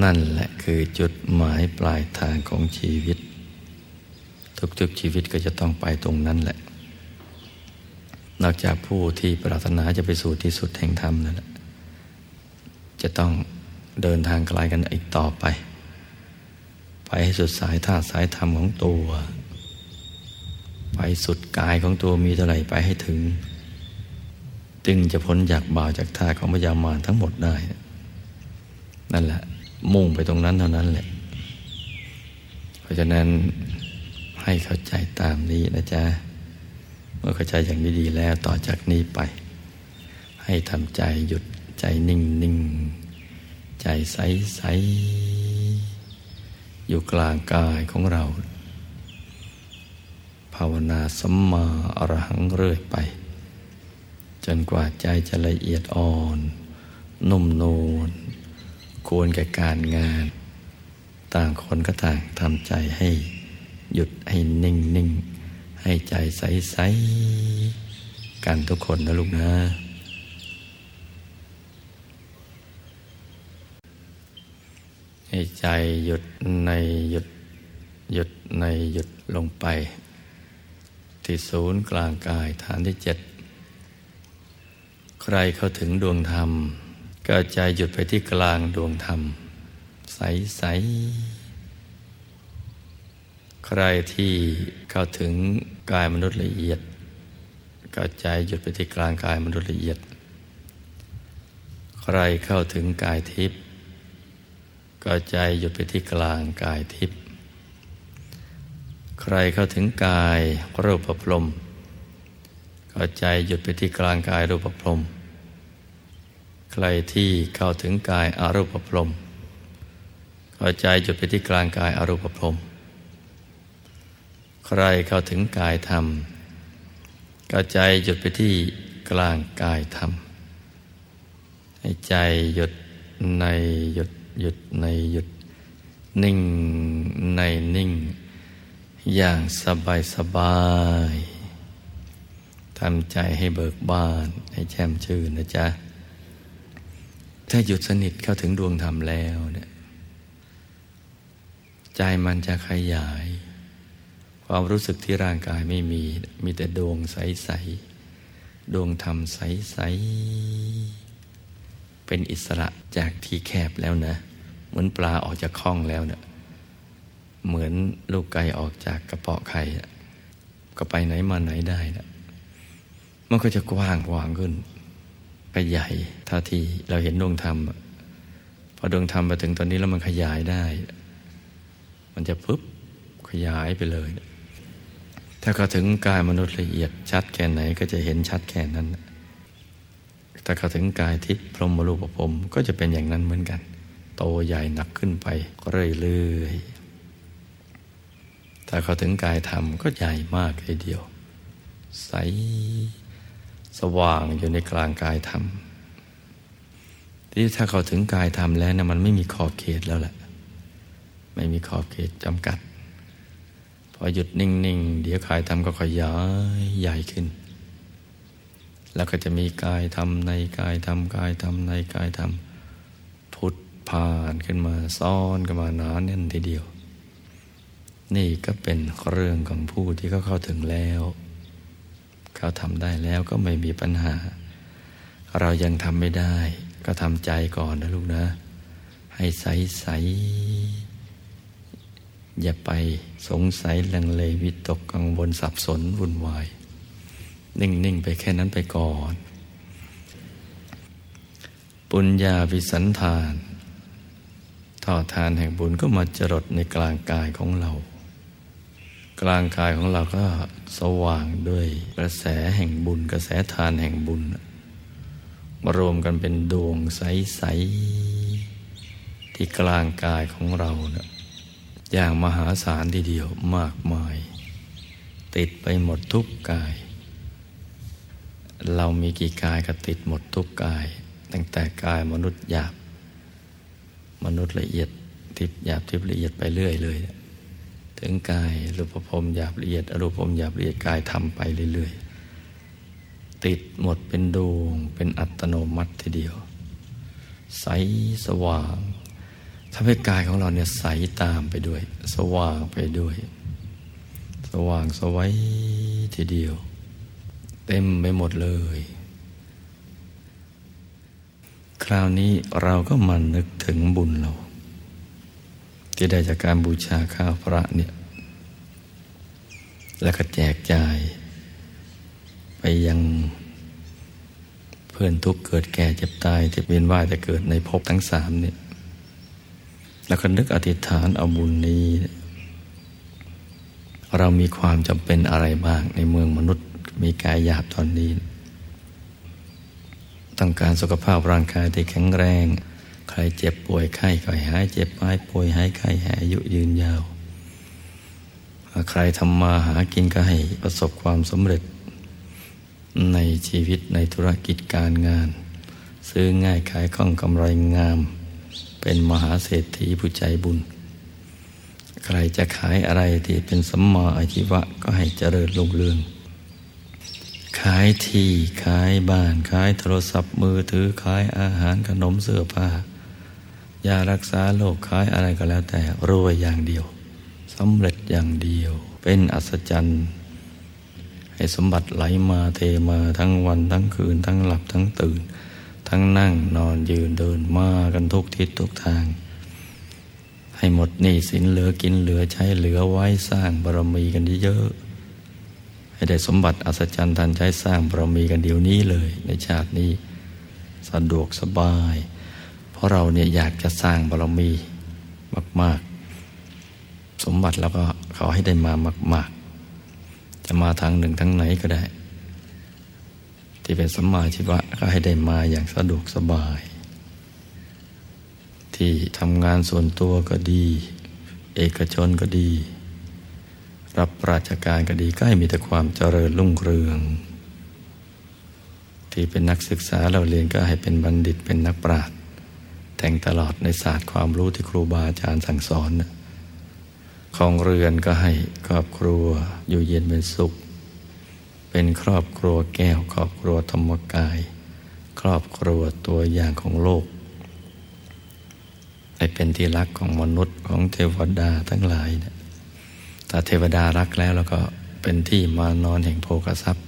นั่นแหละคือจุดหมายปลายทางของชีวิต ทุกๆชีวิตก็จะต้องไปตรงนั้นแหละ นอกจากผู้ที่ปรารถนาจะไปสู่ที่สุดแห่งธรรมนั่นแหละจะต้องเดินทางไกลกันอีกต่อไป ไปให้สุดสายท่าสายธรรมของตัว ไปสุดกายของตัวมีเท่าไหร่ไปให้ถึง จึงจะพ้นจากบ่าวจากท่าของพยามารทั้งหมดได้ นั่นแหละ มุ่งไปตรงนั้นเท่านั้นแหละ เพราะฉะนั้นให้เข้าใจตามนี้นะจ๊ะ เมื่อเข้าใจอย่างนี้ดีแล้วต่อจากนี้ไป ให้ทำใจหยุดใจนิ่งนิ่งใจใสใสอยู่กลางกายของเรา ภาวนาสัมมาอรหังเรื่อยไป จนกว่าใจจะละเอียดอ่อน นุ่มนูนควรแก่การงาน ต่างคนก็ต่างทำใจให้หยุดให้นิ่งนิ่งให้ใจใสใสกันทุกคนนะลูกนะให้ใจหยุดในหยุดหยุดในหยุดลงไป ที่ศูนย์กลางกายฐานที่เจ็ด ใครเข้าถึงดวงธรรม ก็ใจหยุดไปที่กลางดวงธรรม ใสใสใครที่เข้าถึงกายมนุษย์ละเอียด ก็ใจหยุดไปที่กลางกายมนุษย์ละเอียด ใครเข้าถึงกายทิพย์ก็ใจหยุดไปที่กลางกายทิพย์ใครเข้าถึงกายรูปพรม ก็ใจหยุดไปที่กลางกายรูปพรม ใครที่เข้าถึงกายอารูปพรมก็ใจหยุดไปที่กลางกายอารูปพรม ใครเข้าถึงกายธรรมก็ใจหยุดไปที่กลางกายธรรม ให้ใจหยุดในหยุดหยุดในหยุดนิ่งในนิ่ง อย่างสบายสบาย ทำใจให้เบิกบาน ให้แช่มชื่นนะจ๊ะ ถ้าหยุดสนิทเข้าถึงดวงธรรมแล้วเนี่ยใจมันจะขยาย ความรู้สึกที่ร่างกายไม่มี มีแต่ดวงใส ๆ ดวงธรรมใส ๆ เป็นอิสระจากที่แคบแล้วนะ เหมือนปลาออกจากคลองแล้วเนะี่ยเหมือนลูกไก่ออกจากกระเปาะไข่ก็ไปไหนมาไหนได้นะ มันก็จะกว้างกว้างขึ้น ไปใหญ่ท่าทีเราเห็นดวงธรรมพอดวงธรรมมาถึงตอนนี้แล้วมันขยายได้ มันจะปุ๊บขยายไปเลย ถ้าเขาถึงกายมนุษย์ละเอียดชัดแค่ไหนก็จะเห็นชัดแค่นั้น ถ้าเขาถึงกายทิพย์พรหมรูปภพก็จะเป็นอย่างนั้นเหมือนกัน โตใหญ่หนักขึ้นไปเรื่อยๆถ้าเขาถึงกายธรรมก็ใหญ่มากเลยเดียว ใส สว่างอยู่ในกลางกายธรรมที่ถ้าเขาถึงกายธรรมแล้วนะมันไม่มีขอบเขตแล้วแหละไม่มีขอบเขตจำกัด พอหยุดนิ่งๆ เดี๋ยวกายทำก็ขยายใหญ่ขึ้น แล้วก็จะมีกายทำในกายทำกายทำในกายทำพุทธผ่านขึ้นมาซ้อนกันมาหนาแน่นทีเดียว นี่ก็เป็นเรื่องของผู้ที่เขาเข้าถึงแล้ว เขาทำได้แล้วก็ไม่มีปัญหา เรายังทำไม่ได้ ก็ทำใจก่อนนะลูกนะ ให้ใสใสอย่าไปสงสัยลังเลวิตกกังวลสับสนวุ่นวาย นิ่ง ๆ ไปแค่นั้นไปก่อน ปุญญาวิสันทานท่อทานแห่งบุญก็มาจรดในกลางกายของเรา กลางกายของเราก็สว่างด้วยกระแสแห่งบุญ กระแสทานแห่งบุญมารวมกันเป็นดวงใส ๆ ที่กลางกายของเราเนะี่ยอย่างมหาศาลทีเดียวมากมาย ติดไปหมดทุกกาย เรามีกี่กายก็ติดหมดทุกกาย ตั้งแต่กายมนุษย์หยาบ มนุษย์ละเอียดทิพย์หยาบทิพย์ละเอียดไปเรื่อยเลย ถึงกายรูปภพหยาบละเอียดอรูปภพหยาบละเอียดกายทำไปเรื่อยๆ ติดหมดเป็นดวง เป็นอัตโนมัติทีเดียว ใสสว่างทำให้กายของเราเนี่ยใสตามไปด้วย สว่างไปด้วย สว่างสวัยทีเดียว เต็มไปหมดเลย คราวนี้เราก็มันนึกถึงบุญเรา ที่ได้จากการบูชาข้าวพระเนี่ย แล้วก็แจกจ่าย ไปยังเพื่อนทุกเกิดแก่เจ็บตายที่เวียนว่ายแต่เกิดในภพทั้งสามเนี่ย แล้วก็นึกอธิษฐานเอาบุญนี้ เรามีความจำเป็นอะไรบ้างในเมืองมนุษย์มีกายหยาบตอนนี้ ต้องการสุขภาพร่างกายที่แข็งแรง ใครเจ็บป่วยไข้ก็หายเจ็บหายป่วยหายไข้หายอายุยืนยาวใครทำมาหากินก็ให้ประสบความสำเร็จ ในชีวิตในธุรกิจการงาน ซื้อง่ายขายคล่องกำไรงาม เป็นมหาเศรษฐีผู้ใจบุญ ใครจะขายอะไรที่เป็นสัมมาอาชีวะก็ให้เจริญรุ่งเรืองขายที่ขายบ้านขายโทรศัพท์มือถือขายอาหารขนมเสื้อผ้า ยารักษาโรคขายอะไรก็แล้วแต่รวยอย่างเดียวสำเร็จอย่างเดียว เป็นอัศจรรย์ให้สมบัติไหลมาเทมาทั้งวันทั้งคืน ทั้งหลับทั้งตื่น ทั้งนั่งนอนยืนเดินมากันทุกทิศทุกทาง ให้หมดหนี้สินเหลือกินเหลือใช้เหลือไว้สร้างบารมีกันเยอะให้ได้สมบัติอัศจรรย์ทันใช้สร้างบารมีกันเดี๋ยวนี้เลย ในชาตินี้ สะดวกสบาย เราะเราเนี่ยอยากจะสร้างบารมีมาก ๆ สมบัติแล้วก็ขาให้ได้มามาก ๆ จะมาทางหนึ่งทางไหนก็ได้ ที่เป็นสัมมาชีวะก็ให้ได้มาอย่างสะดวกสบาย ที่ทำงานส่วนตัวก็ดี เอกชนก็ดี รับราชการก็ดี ก็ให้มีแต่ความเจริญรุ่งเรืองที่เป็นนักศึกษาเราเรียนก็ให้เป็นบัณฑิตเป็นนักปราชญ์ แต่งตลอดในศาสตร์ความรู้ที่ครูบาอาจารย์สั่งสอนของเรือนก็ให้ครอบครัวอยู่เย็นเป็นสุข เป็นครอบครัวแก้วครอบครัวธรรมกาย ครอบครัวตัวอย่างของโลกให้เป็นที่รักของมนุษย์ของเทวดาทั้งหลายนี่ยถ้าเทวดารักแล้วแล้วก็เป็นที่มานอนแห่งโภคทรัพย์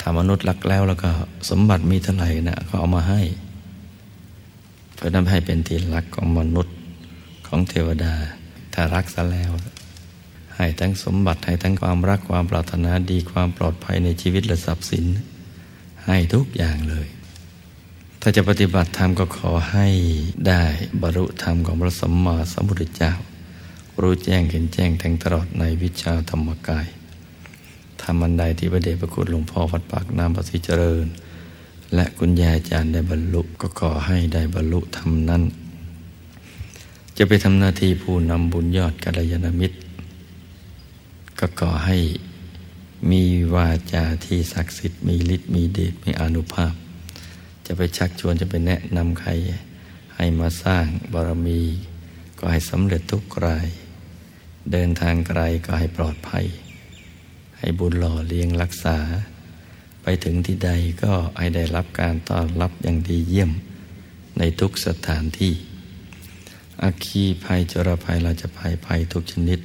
ถ้ามนุษย์รักแล้วแล้วก็สมบัติมีเท่าไหร่นะก็เอามาให้ เพื่อนำให้เป็นที่รักของมนุษย์ของเทวดา ถ้ารักซะแล้ว ให้ทั้งสมบัติให้ทั้งความรักความปรารถนาดีความปลอดภัยในชีวิตและทรัพย์สิน ให้ทุกอย่างเลย ถ้าจะปฏิบัติธรรมก็ขอให้ได้บรรลุธรรมของพระสัมมาสัมพุทธเจ้า รู้แจ้งเห็นแจ้งแทงตลอดในวิชาธรรมกายธรรมันใดที่พระเดชพระคุณหลวงพ่อวัดปากน้ำประสิเจริญ และคุณยายอาจารย์ได้บรรลุก็ขอให้ได้บรรลุธรรมนั้น จะไปทำหน้าที่ผู้นำบุญยอดกัลยาณมิตร ก็ขอให้มีวาจาที่ศักดิ์สิทธิ์มีฤทธิ์มีเดชมีอนุภาพ จะไปชักชวนจะไปแนะนำใคร ให้มาสร้างบารมี ก็ให้สำเร็จทุกราย เดินทางไกลก็ให้ปลอดภัย ให้บุญหล่อเลี้ยงรักษา ไปถึงที่ใดก็ให้ได้รับการต้อนรับอย่างดีเยี่ยมในทุกสถานที่อาคีภัยจรภัยเราจะภัยภัยทุกชนิด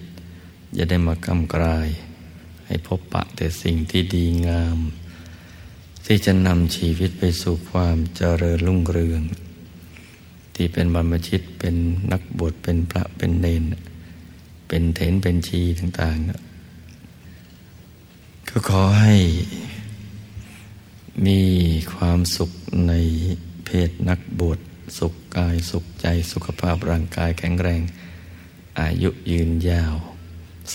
จะได้มากำกลาย ให้พบปะแต่สิ่งที่ดีงาม ที่จะนำชีวิตไปสู่ความเจริญรุ่งเรือง ที่เป็นบรรพชิตเป็นนักบวชเป็นพระเป็นเนน เป็นเถนเป็นชีต่างๆก็ขอให้ มีความสุขในเพศนักบวชสุขกายสุขใจสุขภาพร่างกายแข็งแรง อายุยืนยาว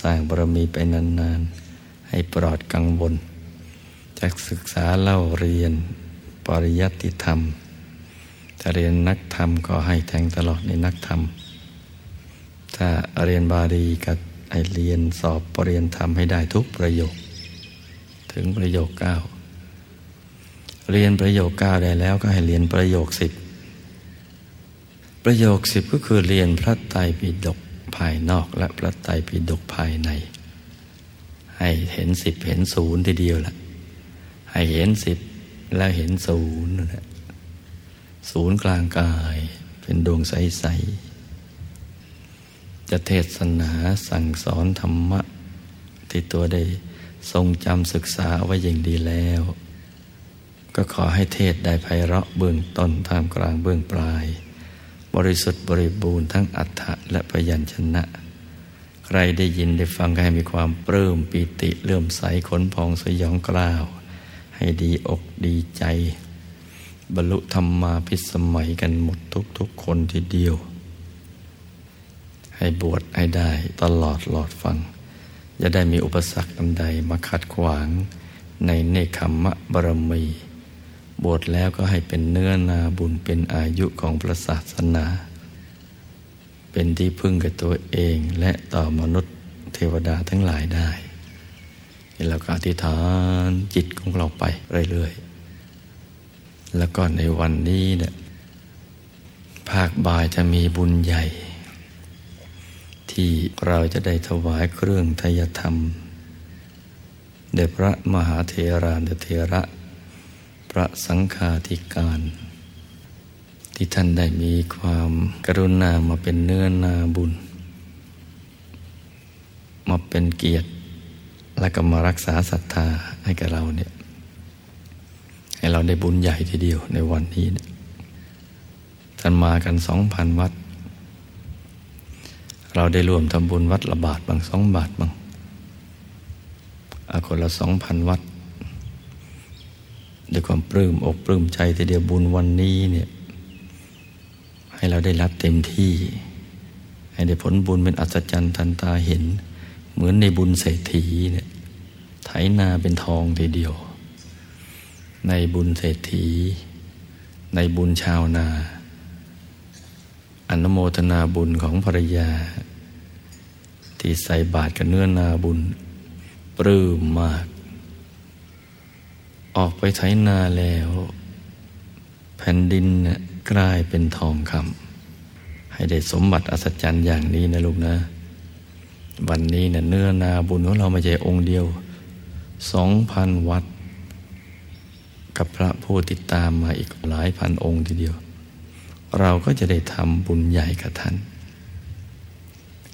สร้างบารมีไปนานๆ ให้ปลอดกังวลจะศึกษาเล่าเรียนปริยัติธรรมถ้าเรียนนักธรรมก็ให้แทงตลอดในนักธรรม ถ้าเรียนบาลีก็ให้เรียนสอบปรริญญาธรรมให้ได้ทุกประโยค ถึงประโยคเก้า เรียนประโยคเก้าได้แล้วก็ให้เรียนประโยคสิบประโยคสิบก็คือเรียนพระไตรปิฎกภายนอกและพระไตรปิฎกภายใน ให้เห็นสิบเห็นศูนย์ทีเดียวแหละให้เห็นสิบแล้วเห็นศูนย์นะศูนย์กลางกาย เป็นดวงใส ๆ จะเทศนาสั่งสอนธรรมะ ที่ตัวได้ทรงจำศึกษาไว้อย่างดีแล้ว ก็ขอให้เทศได้ไพเราะเบื้องต้นท่ามกลางเบื้องปลาย บริสุทธิ์บริบูรณ์ทั้งอัฏฐะและพยัญชนะ ใครได้ยินได้ฟังก็ให้มีความปลื้มปิติเลื่อมใสขนพองสยองกล้าว ให้ดีอกดีใจ บรรลุธรรมมาพิสมัยกันหมดทุกทุกคนทีเดียว ให้บวชให้ได้ตลอดหลอดฟัง จะได้มีอุปสรรคอันใดมาขัดขวางในเนคขมะบรมี บวชแล้วก็ให้เป็นเนื้อนาบุญเป็นอายุของพระศาสนา เป็นที่พึ่งกับตัวเองและต่อมนุษย์เทวดาทั้งหลายได้เราก็อธิษฐานจิตของเราไปเรื่อยๆ แล้วก็ในวันนี้เนี่ยภาคบ่ายจะมีบุญใหญ่ ที่เราจะได้ถวายเครื่องทยธรรมเดพระมหาเทรานุเทระ ระสังฆาธิการ ที่ท่านได้มีความกรุณามาเป็นเนื้อนาบุญ มาเป็นเกียรติ และก็มารักษาศรัทธาให้กับเราเนี่ยให้เราได้บุญใหญ่ทีเดียวในวันนี้นท่านมากันสองพันวัด เราได้รวมทำบุญวัดละบาทบางสองบาทบางอาคนละสองพันวัด ด้วยความปลื้มอกปลื้มใจทีเดียวบุญวันนี้เนี่ย ให้เราได้รับเต็มที่ ให้ได้ผลบุญเป็นอัศจรรย์ทันตาเห็น เหมือนในบุญเศรษฐีเนี่ยไถนาเป็นทองทีเดียว ในบุญเศรษฐี ในบุญชาวนา อนโมทนาบุญของภรรยา ที่ใส่บาตรกับเนื้อนาบุญ ปลื้มมาก ออกไปไถนาแล้ว แผ่นดินกลายเป็นทองคำให้ได้สมบัติอัศจรรย์อย่างนี้นะลูกนะ วันนี้เนะเนื้อนาบุญของเราไม่ใช่องค์เดียวสองพันวัด กับพระผู้ติดตามมาอีกหลายพันองค์ทีเดียว เราก็จะได้ทำบุญใหญ่กับท่าน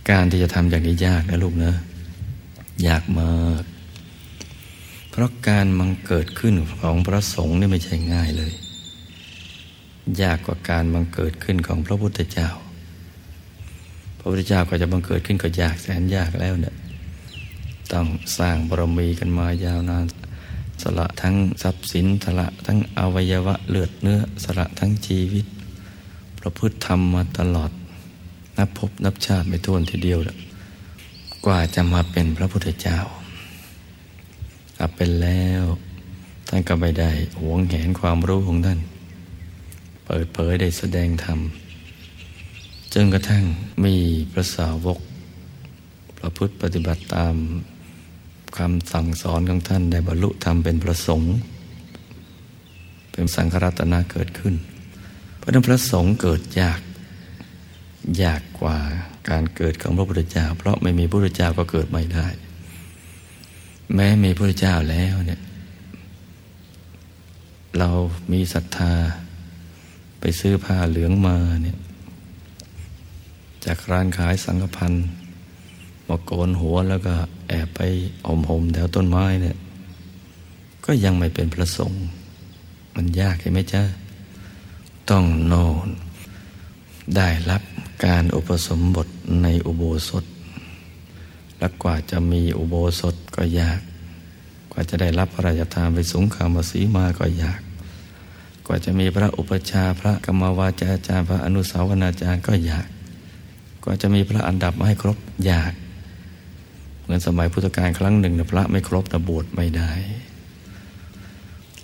การที่จะทำอย่างนี้ยากนะลูกนะ ยากมาก ราะการมังเกิดขึ้นของพระสงฆ์นี่ไม่ใช่ง่ายเลย ยากกว่าการบังเกิดขึ้นของพระพุทธเจ้า พระพุทธเจ้าก็จะบังเกิดขึ้นก็ยากแสนยากแล้วเนี่ยต้องสร้างบารมีกันมายาวนานสละทั้งทรัพย์สินสละทั้งอวัยวะเลือดเนื้อสละทั้งชีวิต ประพฤติธรรมมาตลอด นับพบนับชาติไม่ท้วนทีเดียวล้วกว่าจะมาเป็นพระพุทธเจ้า อาเป็นแล้ว ท่านก็ไม่ได้หวงแหนความรู้ของท่าน เปิดเผยได้แสดงธรรมจนกระทั่งมีพระสาวก ประพฤติปฏิบัติตามคำสั่งสอนของท่านได้บรรลุธรรมเป็นประสงค์ เป็นสังฆรัตนาเกิดขึ้น เพราะนั้นพระสงฆ์เกิดยาก ยากกว่าการเกิดของพระพุทธเจ้าเพราะไม่มีพระพุทธเจ้าก็เกิดไม่ได้ แม้มีพระเจ้าแล้วเนี่ย เรามีศรัทธา ไปซื้อผ้าเหลืองมาเนี่ย จากร้านขายสังฆพันธ์มาโกนหัวแล้วก็แอบไปอมหมแถวต้นไม้เนี่ย ก็ยังไม่เป็นพระสงฆ์มันยากใช่ไหมจ้าต้องโน่นได้รับการอุปสมบทในอุโบสถ และกว่าจะมีอุโบสถก็ยาก กว่าจะได้รับพระราชทานไปสงครามสีมาก็ยาก กว่าจะมีพระอุปชาพระกรรมวาจาจารย์พระอนุสาวนาจารย์ก็ยาก กว่าจะมีพระอันดับมาให้ครบยาก เหมือนสมัยพุทธกาลครั้งหนึ่งนะพระไม่ครบแต่บวชไม่ได้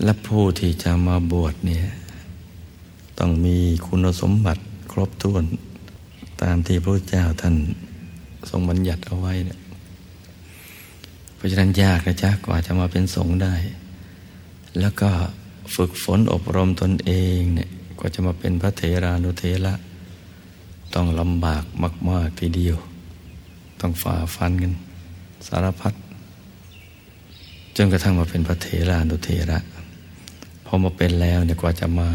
และผู้ที่จะมาบวชเนี่ยต้องมีคุณสมบัติครบถ้วน ตามที่พระเจ้าท่านทรงบัญญัติเอาไว้เนี่ย เพราะฉะนั้นยากนะจ๊ะกว่าจะมาเป็นสงฆ์ได้ แล้วก็ฝึกฝนอบรมตนเองเนี่ยกว่าจะมาเป็นพระเถรานุเถระต้องลำบากมาก ๆ ทีเดียว ต้องฝ่าฟันกัน สารพัดจนกระทั่งมาเป็นพระเถรานุเถระพอมาเป็นแล้วเนี่ยกว่าจะมา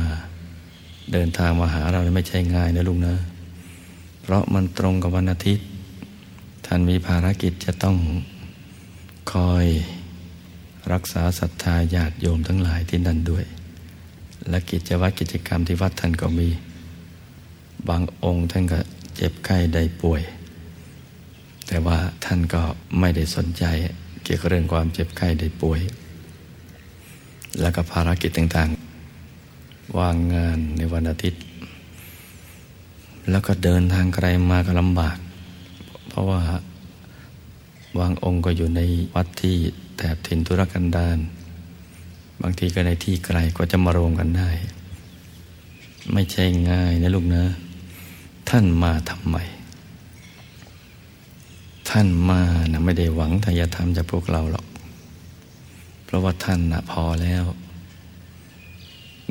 เดินทางมาหาเราไม่ใช่ง่ายนะลุงนะ เพราะมันตรงกับวันอาทิตย์ ท่านมีภารกิจจะต้อง คอยรักษาศรัทธาญาติโยมทั้งหลายที่นั่นด้วย และกิจวัตรกิจกรรมที่วัดท่านก็มี บางองค์ท่านก็เจ็บไข้ได้ป่วย แต่ว่าท่านก็ไม่ได้สนใจเกี่ยวกับเรื่องความเจ็บไข้ได้ป่วย แล้วก็ภารกิจต่างๆ วางงานในวันอาทิตย์ แล้วก็เดินทางไกลมาก็ลำบาก เพราะว่า วางองค์ก็อยู่ในวัดที่แถบถิ่นธุรกันดารบางทีก็ในที่ไกลก็จะมารวมกันได้ ไม่ใช่ง่ายนะลูกนะ ท่านมาทำไม ท่านมานะไม่ได้หวังทายธรรมจากพวกเราหรอก เพราะว่าท่านนะพอแล้ว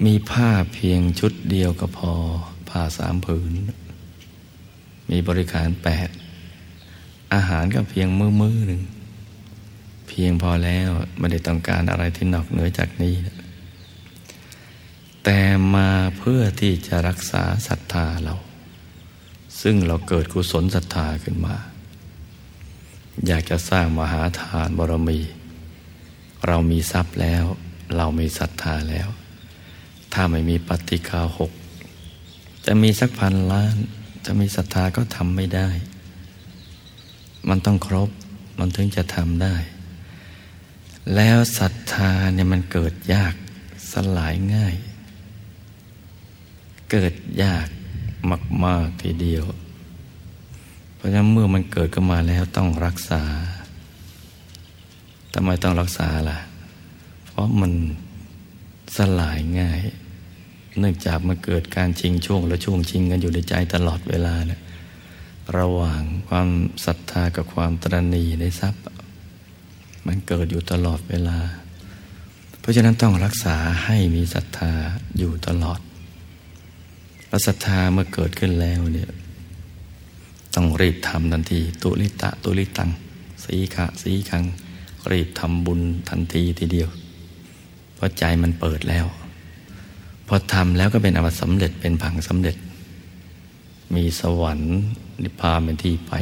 มีผ้าเพียงชุดเดียวก็พอ ผ้าสามผืน มีบริการแปด อาหารก็เพียงมือมือหนึ่ง เพียงพอแล้วไม่ได้ต้องการอะไรที่นอกเหนือจากนี้ แต่มาเพื่อที่จะรักษาศรัทธาเรา ซึ่งเราเกิดกุศลศรัทธาขึ้นมา อยากจะสร้างมหาทานบารมี เรามีทรัพย์แล้ว เรามีศรัทธาแล้ว ถ้าไม่มีปฏิคาหก จะมีสักพันล้าน จะมีศรัทธาก็ทำไม่ได้ มันต้องครบ มันถึงจะทำได้ แล้วศรัทธาเนี่ยมันเกิดยากสลายง่าย เกิดยากมาก ๆ ทีเดียว เพราะฉะนั้นเมื่อมันเกิดขึ้นมาแล้วต้องรักษาทำไมต้องรักษาล่ะ เพราะมันสลายง่าย เนื่องจากมันเกิดการชิงช่วงและช่วงชิงกันอยู่ในใจตลอดเวลาเนี่ย ระหว่างความศรัทธากับความตรณีในทรัพย์ มันเกิดอยู่ตลอดเวลา เพราะฉะนั้นต้องรักษาให้มีศรัทธาอยู่ตลอดและศรัทธาเมื่อเกิดขึ้นแล้วเนี่ยต้องรีบทำทันที ตุลิตะ ตุลิตัง สีขะ สีคัง รีบทำบุญทันทีทีเดียว เพราะใจมันเปิดแล้ว พอทำแล้วก็เป็นอวสำเร็จเป็นผังสำเร็จ มีสวรรค์ นิพพานเป็นที่ไป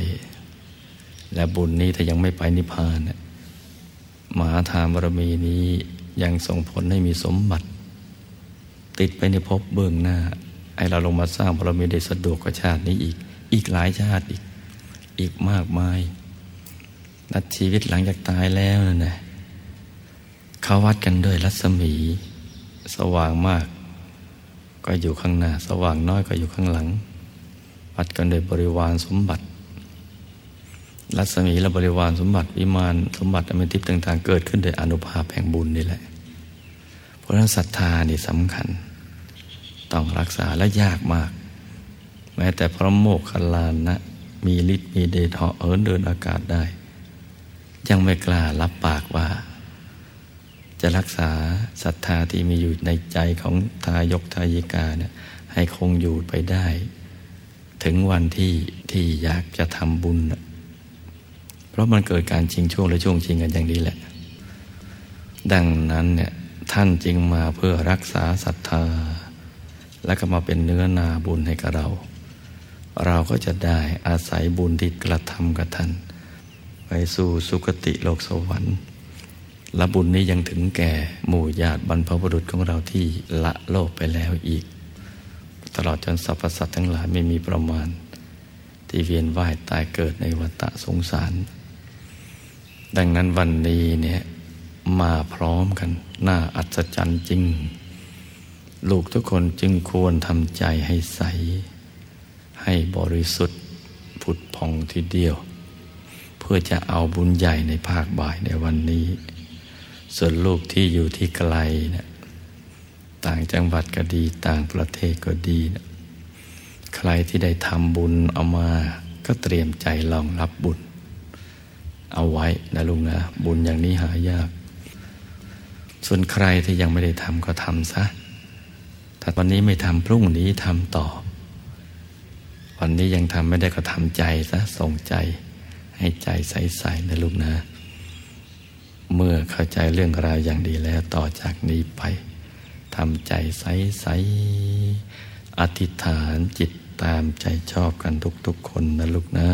และบุญนี้ถ้ายังไม่ไปนิพพานมหาทานบารมีนี้ยังส่งผลให้มีสมบัติ ติดไปในภพเบื้องหน้าไอเราลงมาสร้างบารมีได้สะดวกกว่าชาตินี้อีก อีกหลายชาติอีกอีกมากมายนัดชีวิตหลังจากตายแล้วนั่นนะเขาวัดกันด้วยรัศมี สว่างมาก ก็อยู่ข้างหน้า สว่างน้อยก็อยู่ข้างหลัง วัดกันโดยบริวารสมบัติ รัศมีและบริวารสมบัติวิมานสมบัติอมติปต่างๆ เกิดขึ้นโดยอนุภาพแห่งบุญนี่แหละ เพราะนั้นศรัทธานี่สำคัญ ต้องรักษาและยากมาก แม้แต่พระโมกขลานนะ มีฤทธิ์มีเดชเหาะเอินเดินอากาศได้ ยังไม่กล้ารับปากว่า จะรักษาศรัทธาที่มีอยู่ในใจของทายกทายิกาเนี่ยให้คงอยู่ไปได้ ถึงวันที่ที่อยากจะทำบุญ เพราะมันเกิดการชิงช่วงและช่วงชิงกันอย่างนี้แหละ ดังนั้นเนี่ยท่านจึงมาเพื่อรักษาศรัทธา และก็มาเป็นเนื้อนาบุญให้กับเรา เราก็จะได้อาศัยบุญที่กระทำกับท่าน ไปสู่สุคติโลกสวรรค์ และบุญนี้ยังถึงแก่หมู่ญาติบรรพบุรุษของเราที่ละโลกไปแล้วอีก ตลอดจนสรรพสัตว์ทั้งหลายไม่มีประมาณ ที่เวียนว่ายตายเกิดในวัฏสงสาร ดังนั้นวันนี้เนี่ยมาพร้อมกัน น่าอัศจรรย์จริง ลูกทุกคนจึงควรทำใจให้ใส ให้บริสุทธิ์ผุดผ่องทีเดียว เพื่อจะเอาบุญใหญ่ในภาคบ่ายในวันนี้ ส่วนลูกที่อยู่ที่ไกลเนะี่ย ต่างจังหวัดก็ดี ต่างประเทศก็ดีนะใครที่ได้ทำบุญเอามาก็เตรียมใจรองรับบุญ เอาไว้นะลุงนะ บุญอย่างนี้หายาก ส่วนใครที่ยังไม่ได้ทำก็ทำซะ ถ้าวันนี้ไม่ทำพรุ่งนี้ทำต่อ วันนี้ยังทำไม่ได้ก็ทำใจซะส่งใจ ให้ใจใสๆนะลูกนะ เมื่อเข้าใจเรื่องราวอย่างดีแล้วต่อจากนี้ไป ทำใจใสๆอธิษฐานจิตตามใจชอบกันทุกๆคนนะลูกนะ